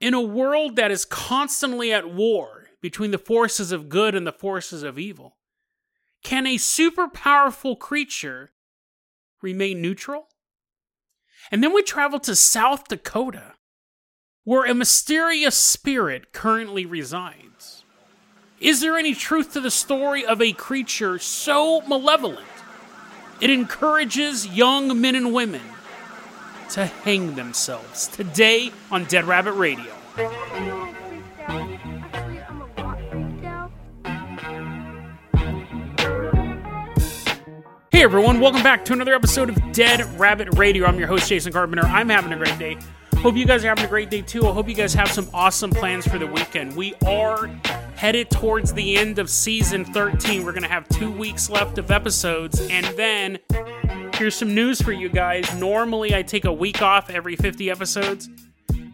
In a world that is constantly at war between the forces of good and the forces of evil, can a super powerful creature remain neutral? And then we travel to South Dakota, where a mysterious spirit currently resides. Is there any truth to the story of a creature so malevolent it encourages young men and women to hang themselves? Today on Dead Rabbit Radio. Hey everyone, welcome back to another episode of Dead Rabbit Radio. I'm your host, Jason Carpenter. I'm having a great day. Hope you guys are having a great day too. I hope you guys have some awesome plans for the weekend. We are headed towards the end of season 13. We're going to have two weeks left of episodes, and then here's some news for you guys. Normally, I take a week off every 50 episodes.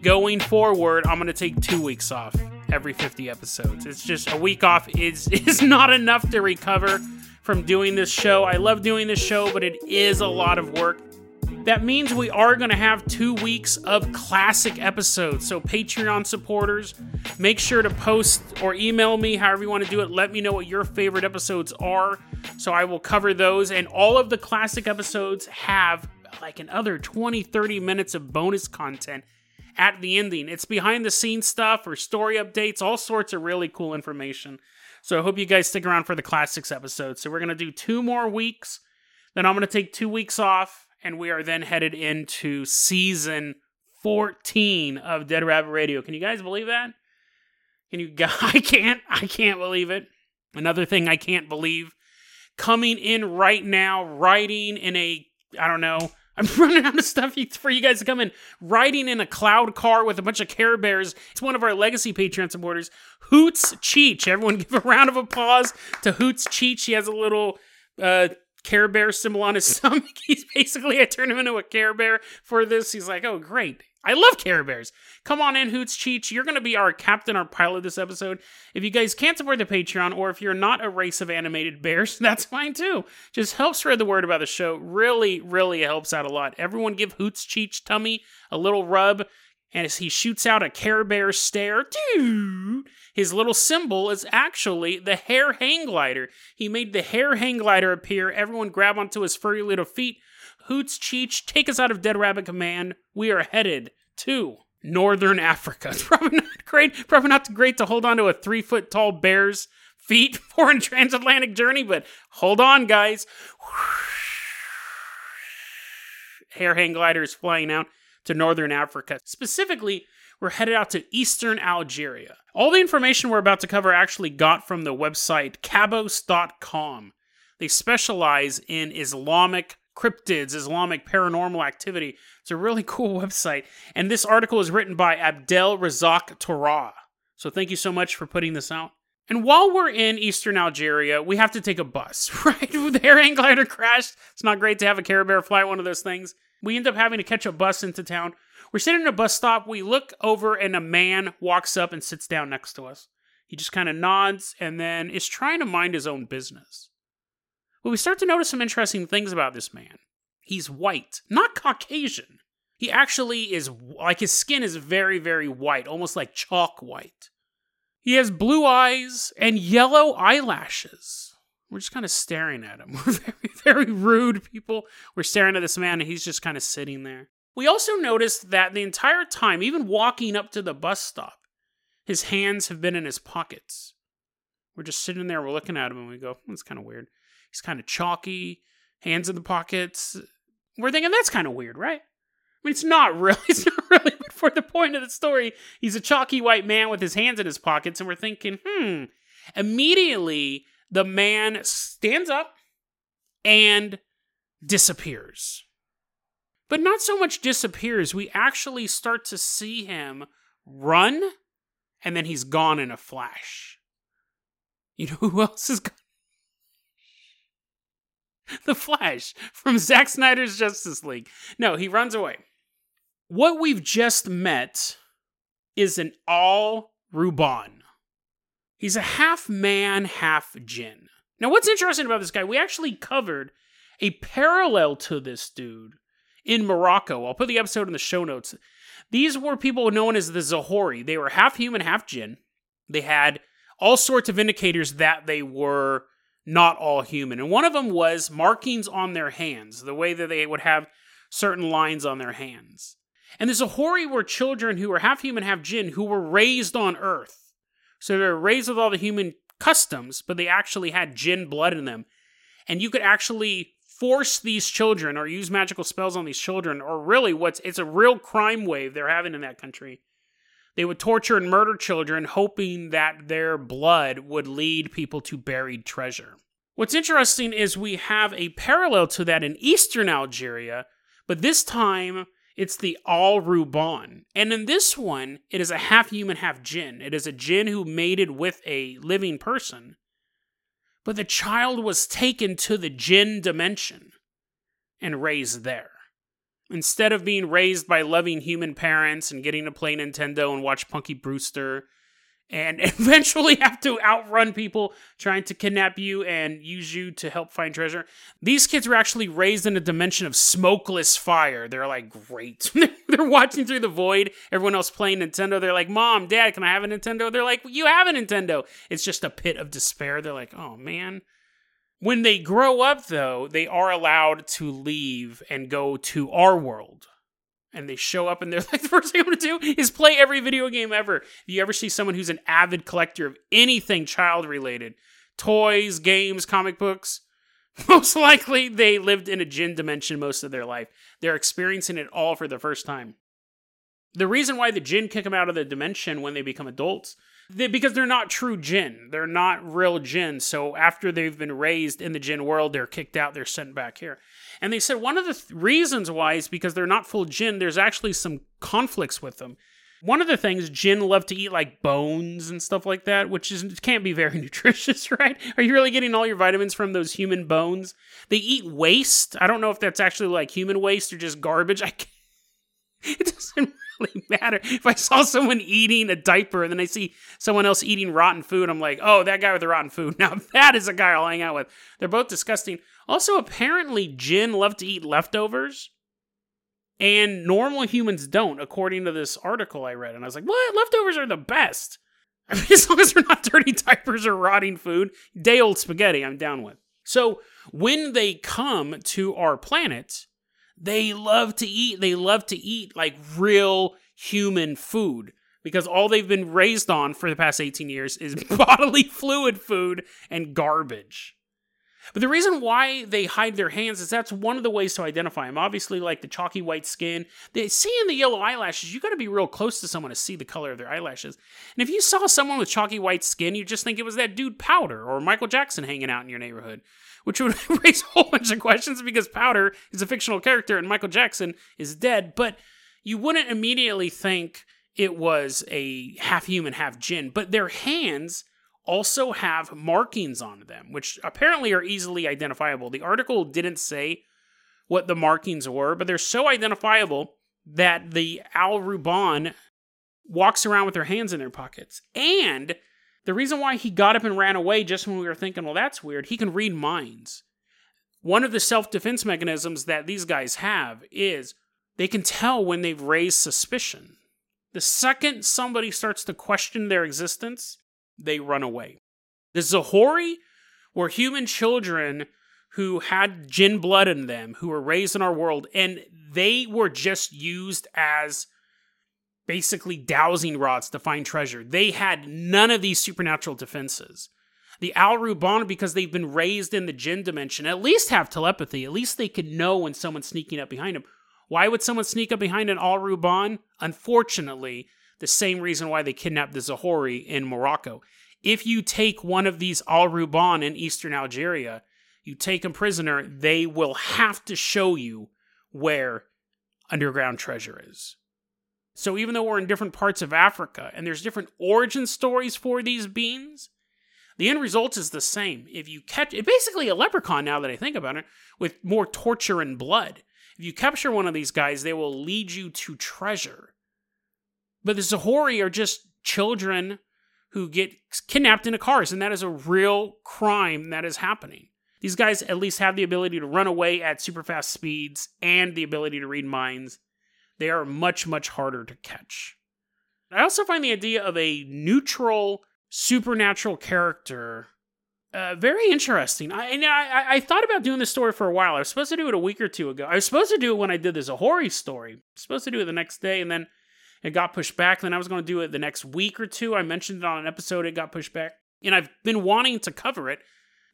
Going forward, I'm going to take two weeks off every 50 episodes. It's just a week off is is not enough to recover from doing this show. I love doing this show, but it is a lot of work. That means we are going to have two weeks of classic episodes. So, Patreon supporters, make sure to post or email me, however you want to do it. Let me know what your favorite episodes are. So, I will cover those. And all of the classic episodes have like another 20, 30 minutes of bonus content at the ending. It's behind the scenes stuff or story updates, all sorts of really cool information. So I hope you guys stick around for the classics episode. So we're going to do two more weeks. Then I'm going to take two weeks off, and we are then headed into season 14 of Dead Rabbit Radio. Can you guys believe that? Can you? I can't. I can't believe it. Another thing I can't believe coming in right now, writing in a I don't know I'm running out of stuff for you guys to come in. Riding in a cloud car with a bunch of Care Bears. It's one of our legacy Patreon supporters, Hoots Cheech. Everyone give a round of applause to Hoots Cheech. He has a little uh, Care Bear symbol on his stomach. He's basically, I turned him into a Care Bear for this. He's like, oh, great. I love Care Bears. Come on in, Hoots Cheech. You're going to be our captain, our pilot this episode. If you guys can't support the Patreon, or if you're not a race of animated bears, that's fine too. Just help spread the word about the show. Really, really helps out a lot. Everyone give Hoots Cheech tummy a little rub. And as he shoots out a Care Bear stare, his little symbol is actually the hare hang glider. He made the hare hang glider appear. Everyone grab onto his furry little feet Hoots Cheech, take us out of Dead Rabbit Command. We are headed to Northern Africa. It's probably not great, probably not great to hold on to a three foot tall bear's feet for a transatlantic journey, but hold on, guys. Hare hang gliders flying out to Northern Africa. Specifically, we're headed out to Eastern Algeria. All the information we're about to cover actually got from the website cabos.com. They specialize in Islamic cryptids, Islamic paranormal activity. It's a really cool website. And this article is written by Abdel Razak Torah. So thank you so much for putting this out. And while we're in eastern Algeria, we have to take a bus, right? the air hang glider crashed. It's not great to have a Care fly one of those things. We end up having to catch a bus into town. We're sitting in a bus stop. We look over, and a man walks up and sits down next to us. He just kind of nods and then is trying to mind his own business. But we start to notice some interesting things about this man. He's white, not Caucasian. He actually is, like, his skin is very, very white, almost like chalk white. He has blue eyes and yellow eyelashes. We're just kind of staring at him. We're very, very rude people. We're staring at this man, and he's just kind of sitting there. We also noticed that the entire time, even walking up to the bus stop, his hands have been in his pockets. We're just sitting there, we're looking at him, and we go, that's kind of weird. He's kind of chalky, hands in the pockets. We're thinking that's kind of weird, right? I mean, it's not really. It's not really. But for the point of the story, he's a chalky white man with his hands in his pockets, and we're thinking, hmm. Immediately, the man stands up and disappears. But not so much disappears. We actually start to see him run, and then he's gone in a flash. You know who else is gone? the Flash from Zack Snyder's Justice League. No, he runs away. What we've just met is an Al Ruban. He's a half man, half jinn. Now, what's interesting about this guy, we actually covered a parallel to this dude in Morocco. I'll put the episode in the show notes. These were people known as the Zahori. They were half human, half jinn. They had all sorts of indicators that they were not all human. And one of them was markings on their hands, the way that they would have certain lines on their hands. And the Zahori were children who were half human, half jinn, who were raised on Earth. So they were raised with all the human customs, but they actually had jinn blood in them. And you could actually force these children or use magical spells on these children, or really what's it's a real crime wave they're having in that country. They would torture and murder children, hoping that their blood would lead people to buried treasure. What's interesting is we have a parallel to that in eastern Algeria, but this time it's the Al Ruban. And in this one, it is a half human, half jinn. It is a jinn who mated with a living person. But the child was taken to the jinn dimension and raised there. Instead of being raised by loving human parents and getting to play Nintendo and watch Punky Brewster and eventually have to outrun people trying to kidnap you and use you to help find treasure. These kids were actually raised in a dimension of smokeless fire. They're like, great. They're watching through the void, everyone else playing Nintendo. They're like, Mom, Dad, can I have a Nintendo? They're like, You have a Nintendo. It's just a pit of despair. They're like, Oh man. When they grow up, though, they are allowed to leave and go to our world and they show up and they're like the first thing I'm gonna do is play every video game ever. If you ever see someone who's an avid collector of anything child related, toys, games, comic books, most likely they lived in a jinn dimension most of their life. They're experiencing it all for the first time. The reason why the jinn kick them out of the dimension when they become adults they, because they're not true jinn. They're not real jinn. So after they've been raised in the jinn world, they're kicked out. They're sent back here. And they said one of the th- reasons why is because they're not full jinn. There's actually some conflicts with them. One of the things jinn love to eat like bones and stuff like that, which is can't be very nutritious, right? Are you really getting all your vitamins from those human bones? They eat waste. I don't know if that's actually like human waste or just garbage. I can't. it doesn't really matter. If I saw someone eating a diaper and then I see someone else eating rotten food, I'm like, oh, that guy with the rotten food. Now that is a guy I'll hang out with. They're both disgusting. Also, apparently, Jin love to eat leftovers. And normal humans don't, according to this article I read. And I was like, what? Leftovers are the best. I mean, as long as they're not dirty diapers or rotting food, day old spaghetti, I'm down with. So when they come to our planet, they love to eat. They love to eat like real human food because all they've been raised on for the past 18 years is bodily fluid food and garbage. But the reason why they hide their hands is that's one of the ways to identify them. Obviously, like the chalky white skin, they see in the yellow eyelashes, you got to be real close to someone to see the color of their eyelashes. And if you saw someone with chalky white skin, you just think it was that dude Powder or Michael Jackson hanging out in your neighborhood which would raise a whole bunch of questions because Powder is a fictional character and Michael Jackson is dead, but you wouldn't immediately think it was a half human, half jinn. But their hands also have markings on them, which apparently are easily identifiable. The article didn't say what the markings were, but they're so identifiable that the Al Ruban walks around with their hands in their pockets. And the reason why he got up and ran away just when we were thinking, well, that's weird, he can read minds. One of the self defense mechanisms that these guys have is they can tell when they've raised suspicion. The second somebody starts to question their existence, they run away. The Zahori were human children who had jinn blood in them, who were raised in our world, and they were just used as basically dowsing rods to find treasure. They had none of these supernatural defenses. The Al Ruban, because they've been raised in the jinn dimension, at least have telepathy. At least they could know when someone's sneaking up behind them. Why would someone sneak up behind an Al Ruban? Unfortunately, the same reason why they kidnapped the Zahori in Morocco. If you take one of these Al Ruban in eastern Algeria, you take them prisoner, they will have to show you where underground treasure is. So even though we're in different parts of Africa and there's different origin stories for these beings, the end result is the same. If you catch it, basically a leprechaun now that I think about it, with more torture and blood. If you capture one of these guys, they will lead you to treasure. But the Zahori are just children who get kidnapped into cars, and that is a real crime that is happening. These guys at least have the ability to run away at super fast speeds and the ability to read minds they are much, much harder to catch. I also find the idea of a neutral supernatural character uh, very interesting. I, I I thought about doing this story for a while. I was supposed to do it a week or two ago. I was supposed to do it when I did the Zahori story. I was supposed to do it the next day, and then it got pushed back. Then I was going to do it the next week or two. I mentioned it on an episode. It got pushed back, and I've been wanting to cover it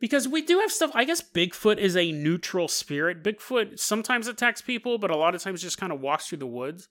because we do have stuff. I guess Bigfoot is a neutral spirit. Bigfoot sometimes attacks people, but a lot of times just kind of walks through the woods.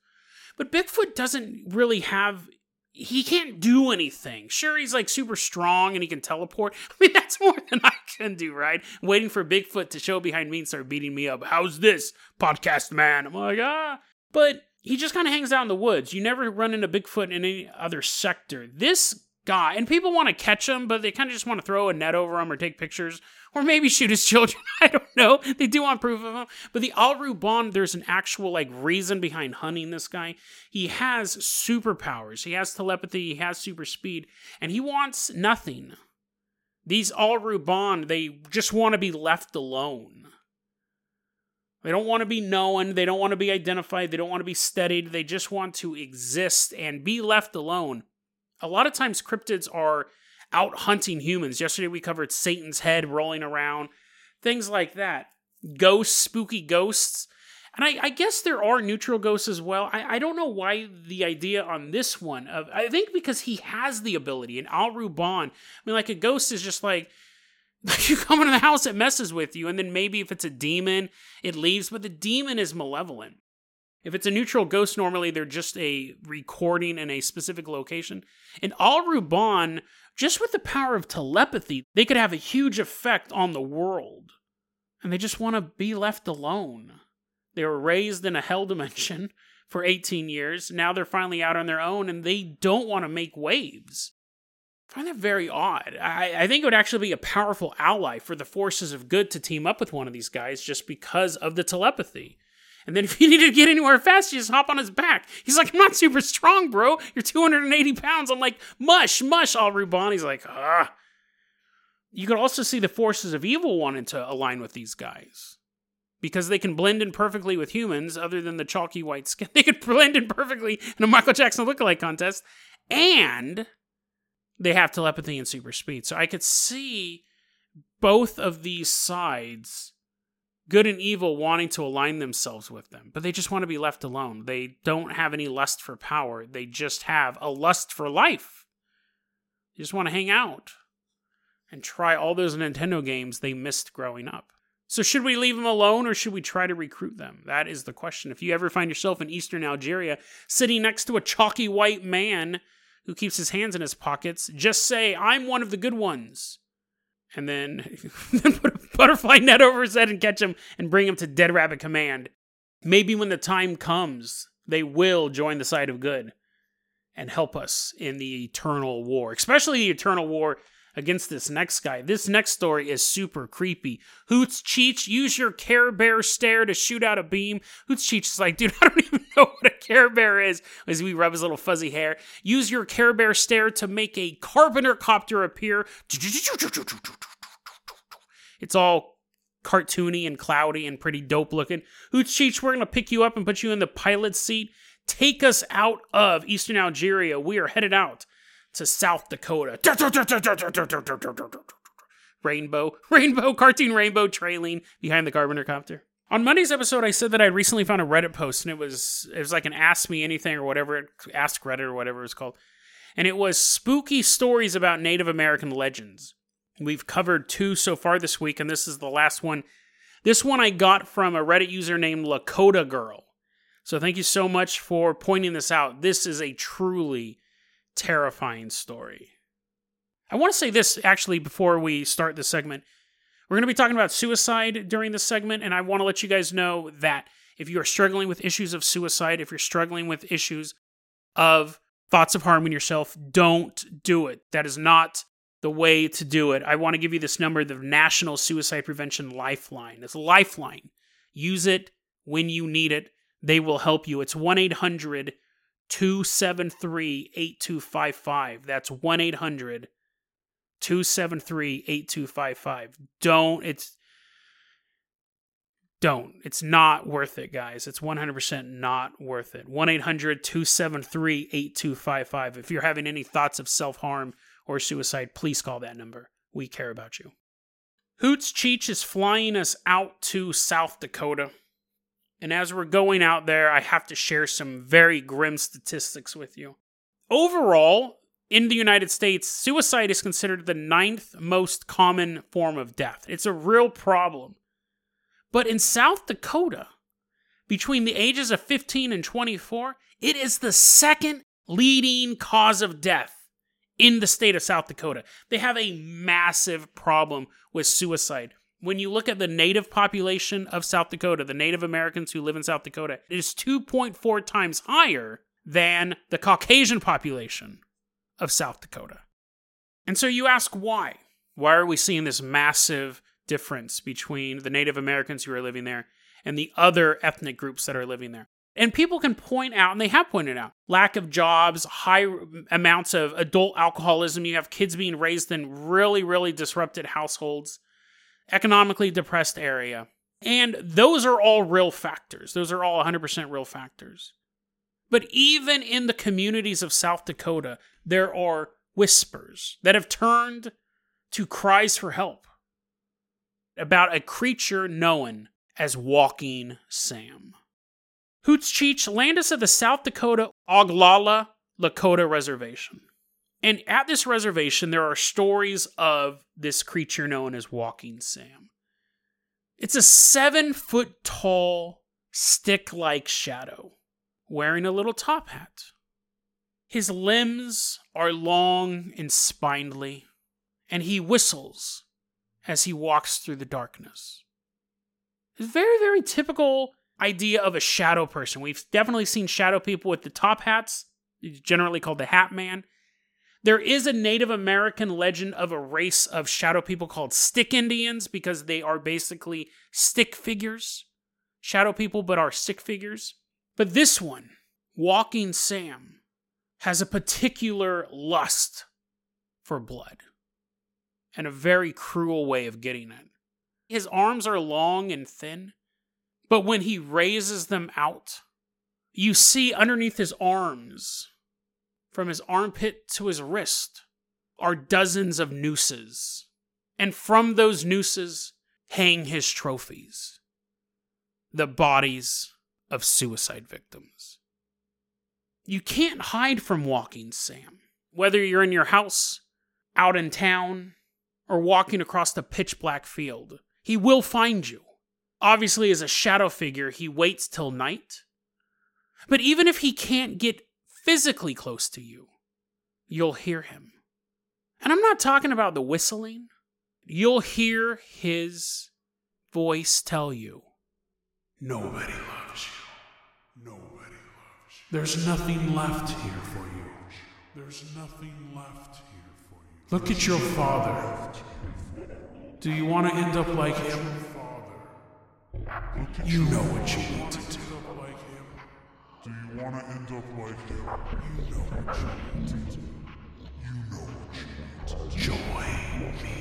But Bigfoot doesn't really have he can't do anything. Sure, he's like super strong and he can teleport. I mean, that's more than I can do, right? waiting for Bigfoot to show behind me and start beating me up. How's this, podcast man? I'm like, ah. But he just kind of hangs out in the woods. You never run into Bigfoot in any other sector. This guy, and people want to catch him, but they kind of just want to throw a net over him or take pictures or maybe shoot his children. I don't know. They do want proof of him. But the Al-Ruban, there's an actual like reason behind hunting this guy. He has superpowers. He has telepathy. He has super speed, and he wants nothing. These Al-Ruban, they just want to be left alone. They don't want to be known. They don't want to be identified. They don't want to be studied. They just want to exist and be left alone. A lot of times, cryptids are out hunting humans. Yesterday we covered Satan's head rolling around, things like that. Ghosts, spooky ghosts. And I, I guess there are neutral ghosts as well. I, I don't know why the idea on this one of I think because he has the ability, and Al-Ruban, I mean, like a ghost is just like you come into the house, it messes with you, and then maybe if it's a demon, it leaves, but the demon is malevolent. If it's a neutral ghost, normally they're just a recording in a specific location. And Al-Ruban just with the power of telepathy, they could have a huge effect on the world. And they just want to be left alone. They were raised in a hell dimension for 18 years. Now they're finally out on their own and they don't want to make waves. I find that very odd. I, I think it would actually be a powerful ally for the forces of good to team up with one of these guys just because of the telepathy. And then if you need to get anywhere fast, you just hop on his back. He's like, I'm not super strong, bro. You're 280 pounds. I'm like, mush, mush, Al-Ruban. He's like, ah. You could also see the forces of evil wanting to align with these guys. Because they can blend in perfectly with humans, other than the chalky white skin. They could blend in perfectly in a Michael Jackson lookalike contest. And they have telepathy and super speed. So I could see both of these sides good and evil wanting to align themselves with them, but they just want to be left alone. They don't have any lust for power, they just have a lust for life. They just want to hang out and try all those Nintendo games they missed growing up. So, should we leave them alone or should we try to recruit them? That is the question. If you ever find yourself in eastern Algeria sitting next to a chalky white man who keeps his hands in his pockets, just say, I'm one of the good ones and then, put a butterfly net over his head and catch him and bring him to Dead Rabbit Command. Maybe when the time comes, they will join the side of good and help us in the eternal war, especially the eternal war against this next guy. This next story is super creepy. Hoots Cheech, use your Care Bear stare to shoot out a beam. Hoots Cheech is like, dude, I don't even know what a Care Bear is. As we rub his little fuzzy hair. Use your Care Bear stare to make a Carpenter copter appear. It's all cartoony and cloudy and pretty dope looking. Hoots Cheech, we're gonna pick you up and put you in the pilot seat. Take us out of Eastern Algeria. We are headed out to South Dakota. Rainbow, rainbow, cartoon rainbow trailing behind the Carpenter copter. On Monday's episode, I said that I recently found a Reddit post, and it was it was like an Ask Me Anything or whatever, Ask Reddit or whatever it was called, and it was spooky stories about Native American legends. We've covered two so far this week, and this is the last one. This one I got from a Reddit user named Lakota Girl. So thank you so much for pointing this out. This is a truly terrifying story. I want to say this actually before we start this segment. We're going to be talking about suicide during this segment, and I want to let you guys know that if you are struggling with issues of suicide, if you're struggling with issues of thoughts of harming yourself, don't do it. That is not the way to do it. I want to give you this number, the National Suicide Prevention Lifeline. It's a lifeline. Use it when you need it. They will help you. It's 1 800 273 8255. That's 1 800 273 8255. Don't, it's, don't. It's not worth it, guys. It's 100% not worth it. 1 800 273 8255. If you're having any thoughts of self harm or suicide, please call that number. We care about you. Hoots Cheech is flying us out to South Dakota. And as we're going out there, I have to share some very grim statistics with you. Overall, in the United States, suicide is considered the ninth most common form of death. It's a real problem. But in South Dakota, between the ages of 15 and 24, it is the second leading cause of death in the state of South Dakota. They have a massive problem with suicide. When you look at the native population of South Dakota, the Native Americans who live in South Dakota, it is 2.4 times higher than the Caucasian population of South Dakota. And so you ask why? Why are we seeing this massive difference between the Native Americans who are living there and the other ethnic groups that are living there? And people can point out, and they have pointed out, lack of jobs, high amounts of adult alcoholism. You have kids being raised in really, really disrupted households, economically depressed area. And those are all real factors. Those are all 100% real factors. But even in the communities of South Dakota, there are whispers that have turned to cries for help about a creature known as Walking Sam. Hoots Cheech land us at the South Dakota Oglala Lakota Reservation. And at this reservation, there are stories of this creature known as Walking Sam. It's a seven foot tall, stick like shadow wearing a little top hat. His limbs are long and spindly, and he whistles as he walks through the darkness. It's very, very typical idea of a shadow person. We've definitely seen shadow people with the top hats, generally called the Hat Man. There is a Native American legend of a race of shadow people called stick Indians because they are basically stick figures. Shadow people, but are stick figures. But this one, Walking Sam, has a particular lust for blood and a very cruel way of getting it. His arms are long and thin, but when he raises them out, you see underneath his arms, from his armpit to his wrist, are dozens of nooses. And from those nooses hang his trophies the bodies of suicide victims. You can't hide from walking Sam, whether you're in your house, out in town, or walking across the pitch black field. He will find you. Obviously, as a shadow figure, he waits till night. But even if he can't get physically close to you, you'll hear him. And I'm not talking about the whistling. You'll hear his voice tell you, Nobody loves you. Nobody loves you. There's nothing left here for you. There's nothing left here for you. Look at your father. Do you want to end up like him? You know what you need to do. Do you want to end up like him? You know what you need. You know what you need to. Join me.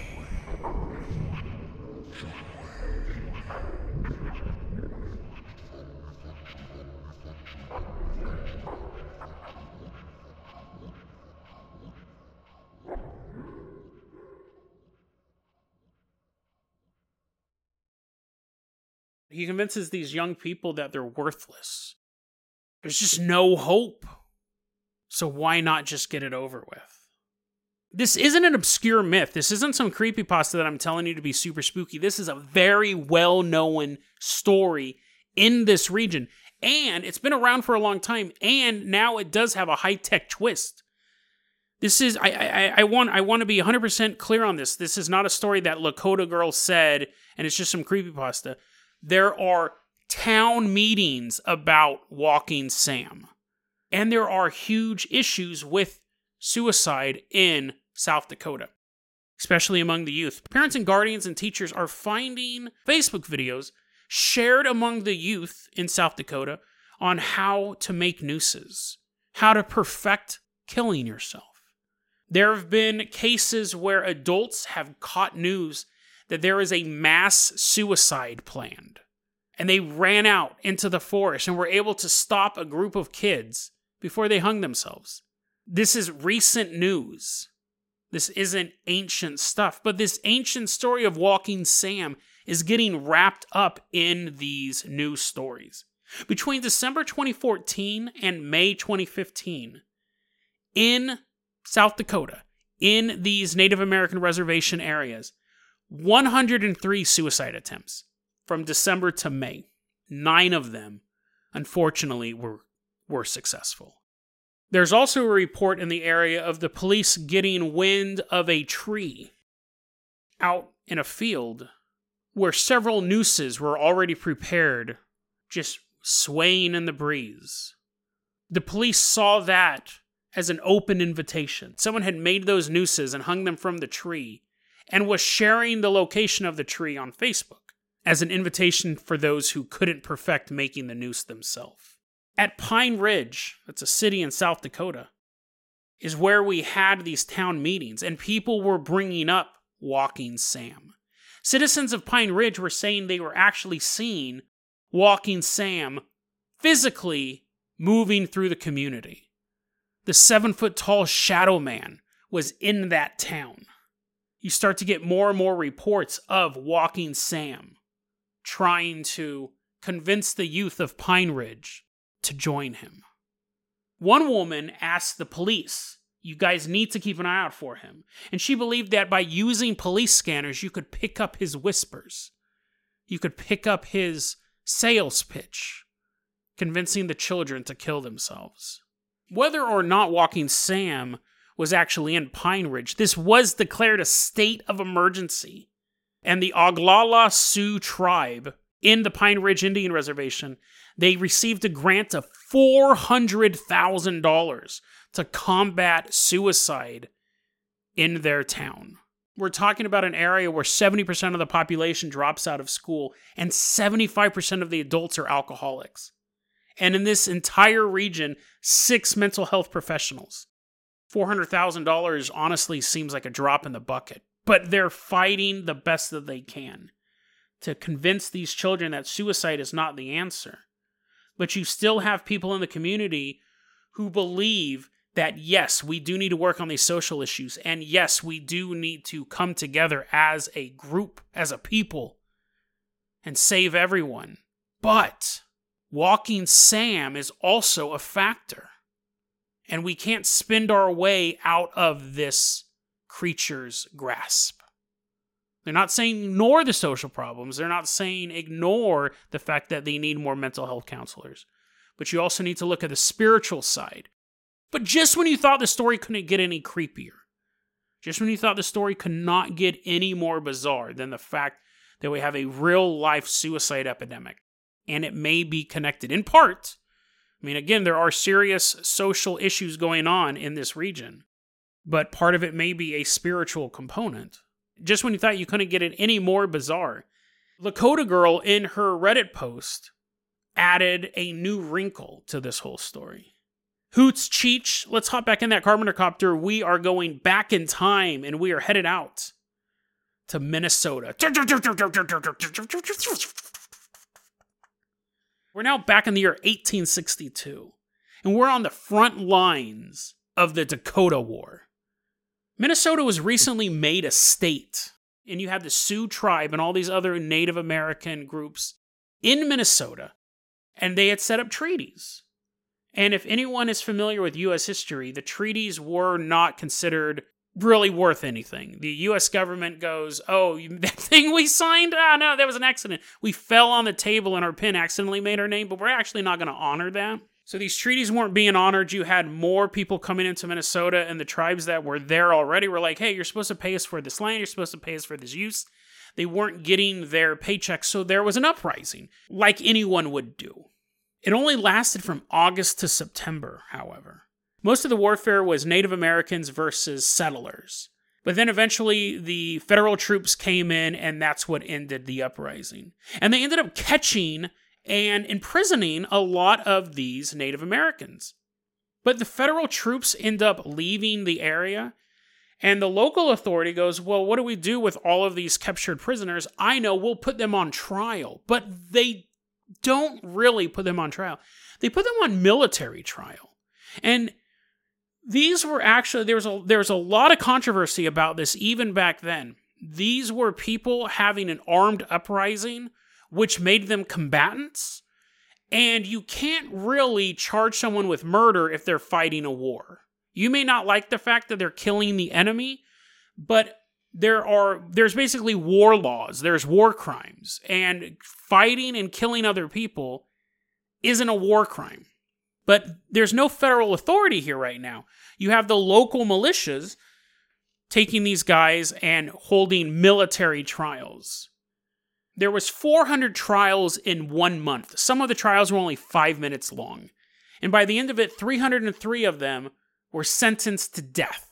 He convinces these young people that they're worthless. There's just no hope. So why not just get it over with? This isn't an obscure myth. This isn't some creepy pasta that I'm telling you to be super spooky. This is a very well known story in this region. And it's been around for a long time. And now it does have a high tech twist. This is I, I I want I want to be 100% clear on this. This is not a story that Lakota girl said and it's just some creepy pasta there are town meetings about Walking Sam. And there are huge issues with suicide in South Dakota, especially among the youth. Parents and guardians and teachers are finding Facebook videos shared among the youth in South Dakota on how to make nooses, how to perfect killing yourself. There have been cases where adults have caught news that there is a mass suicide planned. And they ran out into the forest and were able to stop a group of kids before they hung themselves. This is recent news. This isn't ancient stuff, but this ancient story of Walking Sam is getting wrapped up in these new stories. Between December 2014 and May 2015, in South Dakota, in these Native American reservation areas, 103 suicide attempts from December to May. Nine of them, unfortunately, were, were successful. There's also a report in the area of the police getting wind of a tree out in a field where several nooses were already prepared, just swaying in the breeze. The police saw that as an open invitation. Someone had made those nooses and hung them from the tree and was sharing the location of the tree on Facebook as an invitation for those who couldn't perfect making the noose themselves. At Pine Ridge, that's a city in South Dakota, is where we had these town meetings, and people were bringing up Walking Sam. Citizens of Pine Ridge were saying they were actually seeing Walking Sam physically moving through the community. The seven foot tall shadow man was in that town. You start to get more and more reports of Walking Sam trying to convince the youth of Pine Ridge to join him. One woman asked the police, You guys need to keep an eye out for him. And she believed that by using police scanners, you could pick up his whispers. You could pick up his sales pitch, convincing the children to kill themselves. Whether or not Walking Sam was actually in Pine Ridge, this was declared a state of emergency. And the Oglala Sioux tribe in the Pine Ridge Indian Reservation they received a grant of $400,000 to combat suicide in their town. We're talking about an area where 70% of the population drops out of school and 75% of the adults are alcoholics. And in this entire region, six mental health professionals. $400,000 honestly seems like a drop in the bucket, but they're fighting the best that they can to convince these children that suicide is not the answer but you still have people in the community who believe that yes, we do need to work on these social issues, and yes, we do need to come together as a group, as a people, and save everyone. But Walking Sam is also a factor. And we can't spend our way out of this creature's grasp. They're not saying ignore the social problems. They're not saying ignore the fact that they need more mental health counselors. But you also need to look at the spiritual side. But just when you thought the story couldn't get any creepier, just when you thought the story could not get any more bizarre than the fact that we have a real life suicide epidemic, and it may be connected in part. I mean, again, there are serious social issues going on in this region, but part of it may be a spiritual component just when you thought you couldn't get it any more bizarre. Lakota Girl, in her Reddit post, added a new wrinkle to this whole story. Hoots Cheech, let's hop back in that Carpenter copter. We are going back in time and we are headed out to Minnesota. We're now back in the year 1862, and we're on the front lines of the Dakota War. Minnesota was recently made a state, and you have the Sioux tribe and all these other Native American groups in Minnesota, and they had set up treaties. And if anyone is familiar with U.S. history, the treaties were not considered really worth anything. The U.S. government goes, "Oh, that thing we signed? Ah, no, that was an accident. We fell on the table and our pen accidentally made our name, but we're actually not going to honor that." So these treaties weren't being honored. You had more people coming into Minnesota, and the tribes that were there already were like, hey, you're supposed to pay us for this land, you're supposed to pay us for this use. They weren't getting their paychecks, so there was an uprising, like anyone would do. It only lasted from August to September, however. Most of the warfare was Native Americans versus settlers. But then eventually the federal troops came in, and that's what ended the uprising. And they ended up catching and imprisoning a lot of these Native Americans. But the federal troops end up leaving the area, and the local authority goes, Well, what do we do with all of these captured prisoners? I know we'll put them on trial. But they don't really put them on trial. They put them on military trial. And these were actually there was a there was a lot of controversy about this even back then. These were people having an armed uprising which made them combatants and you can't really charge someone with murder if they're fighting a war. You may not like the fact that they're killing the enemy, but there are there's basically war laws, there's war crimes, and fighting and killing other people isn't a war crime. But there's no federal authority here right now. You have the local militias taking these guys and holding military trials. There was 400 trials in 1 month. Some of the trials were only 5 minutes long. And by the end of it, 303 of them were sentenced to death.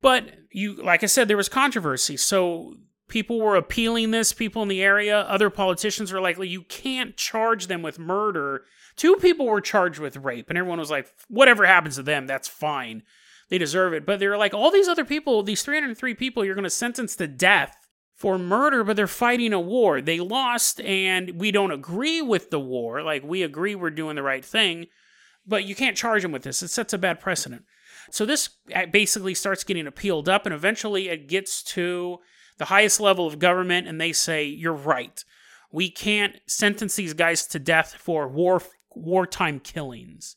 But you like I said there was controversy. So people were appealing this, people in the area, other politicians were like, you can't charge them with murder. Two people were charged with rape, and everyone was like, whatever happens to them, that's fine. They deserve it. But they're like, all these other people, these 303 people, you're going to sentence to death for murder, but they're fighting a war. They lost, and we don't agree with the war. Like, we agree we're doing the right thing, but you can't charge them with this. It sets a bad precedent. So this uh, basically starts getting appealed up, and eventually it gets to the highest level of government, and they say, You're right. We can't sentence these guys to death for war wartime killings.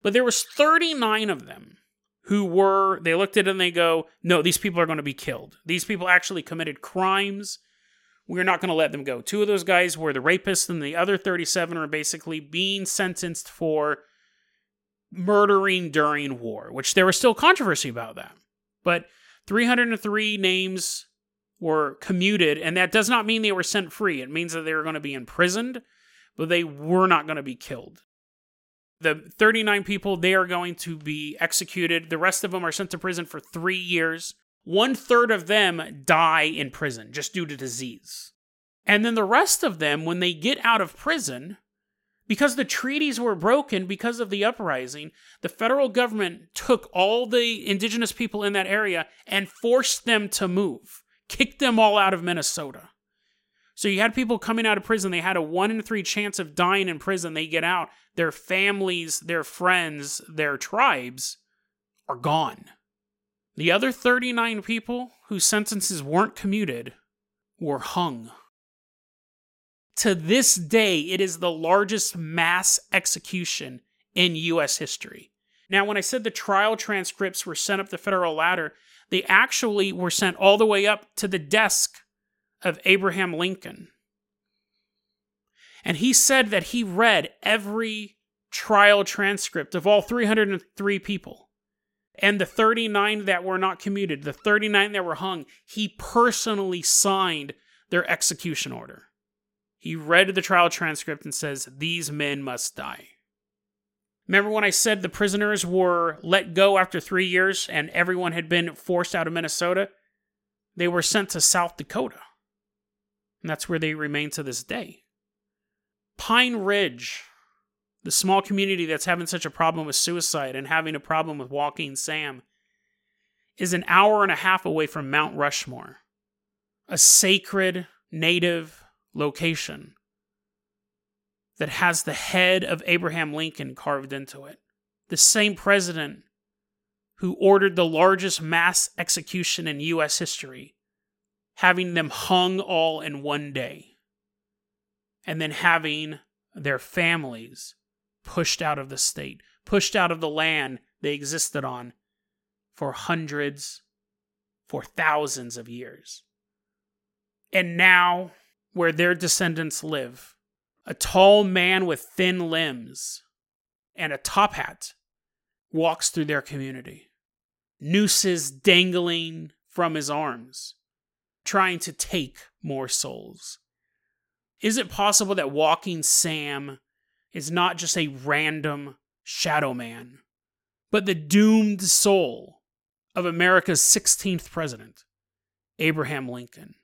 But there was 39 of them who were they looked at it and they go, "No, these people are going to be killed. These people actually committed crimes. We're not going to let them go." Two of those guys were the rapists and the other 37 are basically being sentenced for murdering during war, which there was still controversy about that. But 303 names were commuted, and that does not mean they were sent free. It means that they were going to be imprisoned, but they were not going to be killed. The 39 people, they are going to be executed. The rest of them are sent to prison for three years. One third of them die in prison just due to disease. And then the rest of them, when they get out of prison, because the treaties were broken because of the uprising, the federal government took all the indigenous people in that area and forced them to move kicked them all out of Minnesota. So you had people coming out of prison. They had a one in three chance of dying in prison. They get out. Their families, their friends, their tribes are gone. The other 39 people whose sentences weren't commuted were hung. To this day, it is the largest mass execution in U.S. history. Now, when I said the trial transcripts were sent up the federal ladder, they actually were sent all the way up to the desk of Abraham Lincoln. And he said that he read every trial transcript of all 303 people. And the 39 that were not commuted, the 39 that were hung, he personally signed their execution order. He read the trial transcript and says, These men must die. Remember when I said the prisoners were let go after three years and everyone had been forced out of Minnesota? They were sent to South Dakota. And that's where they remain to this day. Pine Ridge, the small community that's having such a problem with suicide and having a problem with Walking Sam, is an hour and a half away from Mount Rushmore, a sacred native location that has the head of Abraham Lincoln carved into it. The same president who ordered the largest mass execution in U.S. history, having them hung all in one day, and then having their families pushed out of the state, pushed out of the land they existed on for hundreds, for thousands of years. And now, where their descendants live, a tall man with thin limbs and a top hat walks through their community, nooses dangling from his arms, trying to take more souls. Is it possible that Walking Sam is not just a random shadow man, but the doomed soul of America's 16th president, Abraham Lincoln?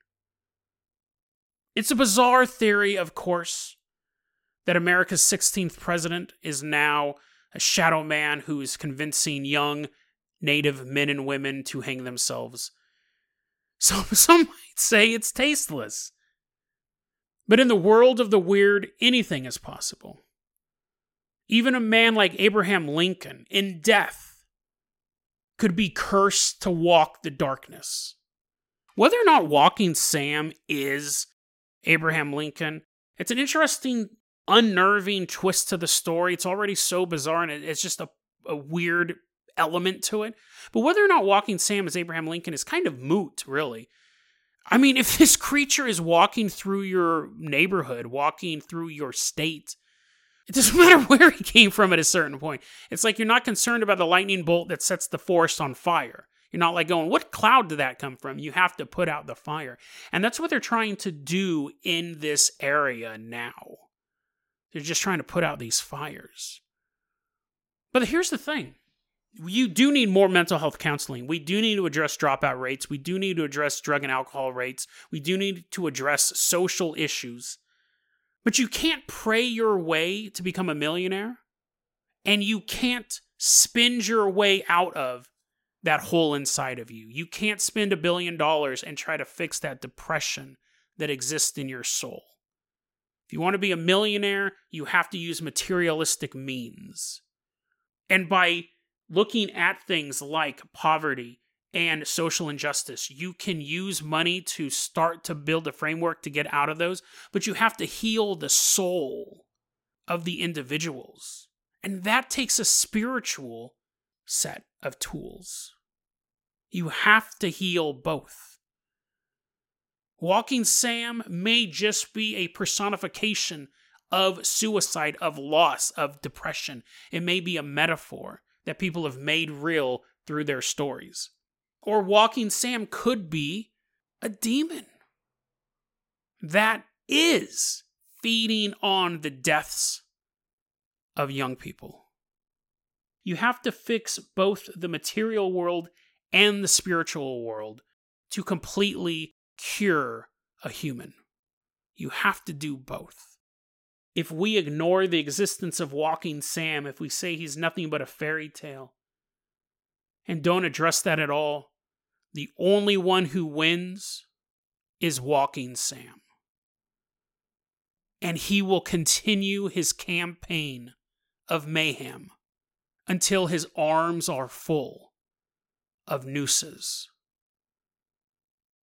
It's a bizarre theory, of course, that America's 16th president is now a shadow man who is convincing young native men and women to hang themselves. So some might say it's tasteless. But in the world of the weird, anything is possible. Even a man like Abraham Lincoln, in death, could be cursed to walk the darkness. Whether or not Walking Sam is Abraham Lincoln, it's an interesting, unnerving twist to the story. It's already so bizarre and it's just a, a weird element to it. But whether or not Walking Sam is Abraham Lincoln is kind of moot, really. I mean, if this creature is walking through your neighborhood, walking through your state, it doesn't matter where he came from at a certain point. It's like you're not concerned about the lightning bolt that sets the forest on fire. You're not like going, what cloud did that come from? You have to put out the fire. And that's what they're trying to do in this area now. They're just trying to put out these fires. But here's the thing you do need more mental health counseling. We do need to address dropout rates. We do need to address drug and alcohol rates. We do need to address social issues. But you can't pray your way to become a millionaire, and you can't spend your way out of that hole inside of you. You can't spend a billion dollars and try to fix that depression that exists in your soul. If you want to be a millionaire, you have to use materialistic means. And by looking at things like poverty and social injustice. You can use money to start to build a framework to get out of those, but you have to heal the soul of the individuals. And that takes a spiritual set of tools. You have to heal both. Walking Sam may just be a personification of suicide, of loss, of depression. It may be a metaphor that people have made real through their stories. Or Walking Sam could be a demon that is feeding on the deaths of young people. You have to fix both the material world and the spiritual world to completely cure a human. You have to do both if we ignore the existence of Walking Sam, if we say he's nothing but a fairy tale, and don't address that at all, the only one who wins is Walking Sam. And he will continue his campaign of mayhem until his arms are full of nooses.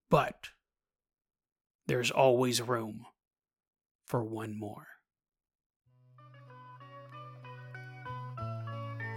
But there's always room for one more.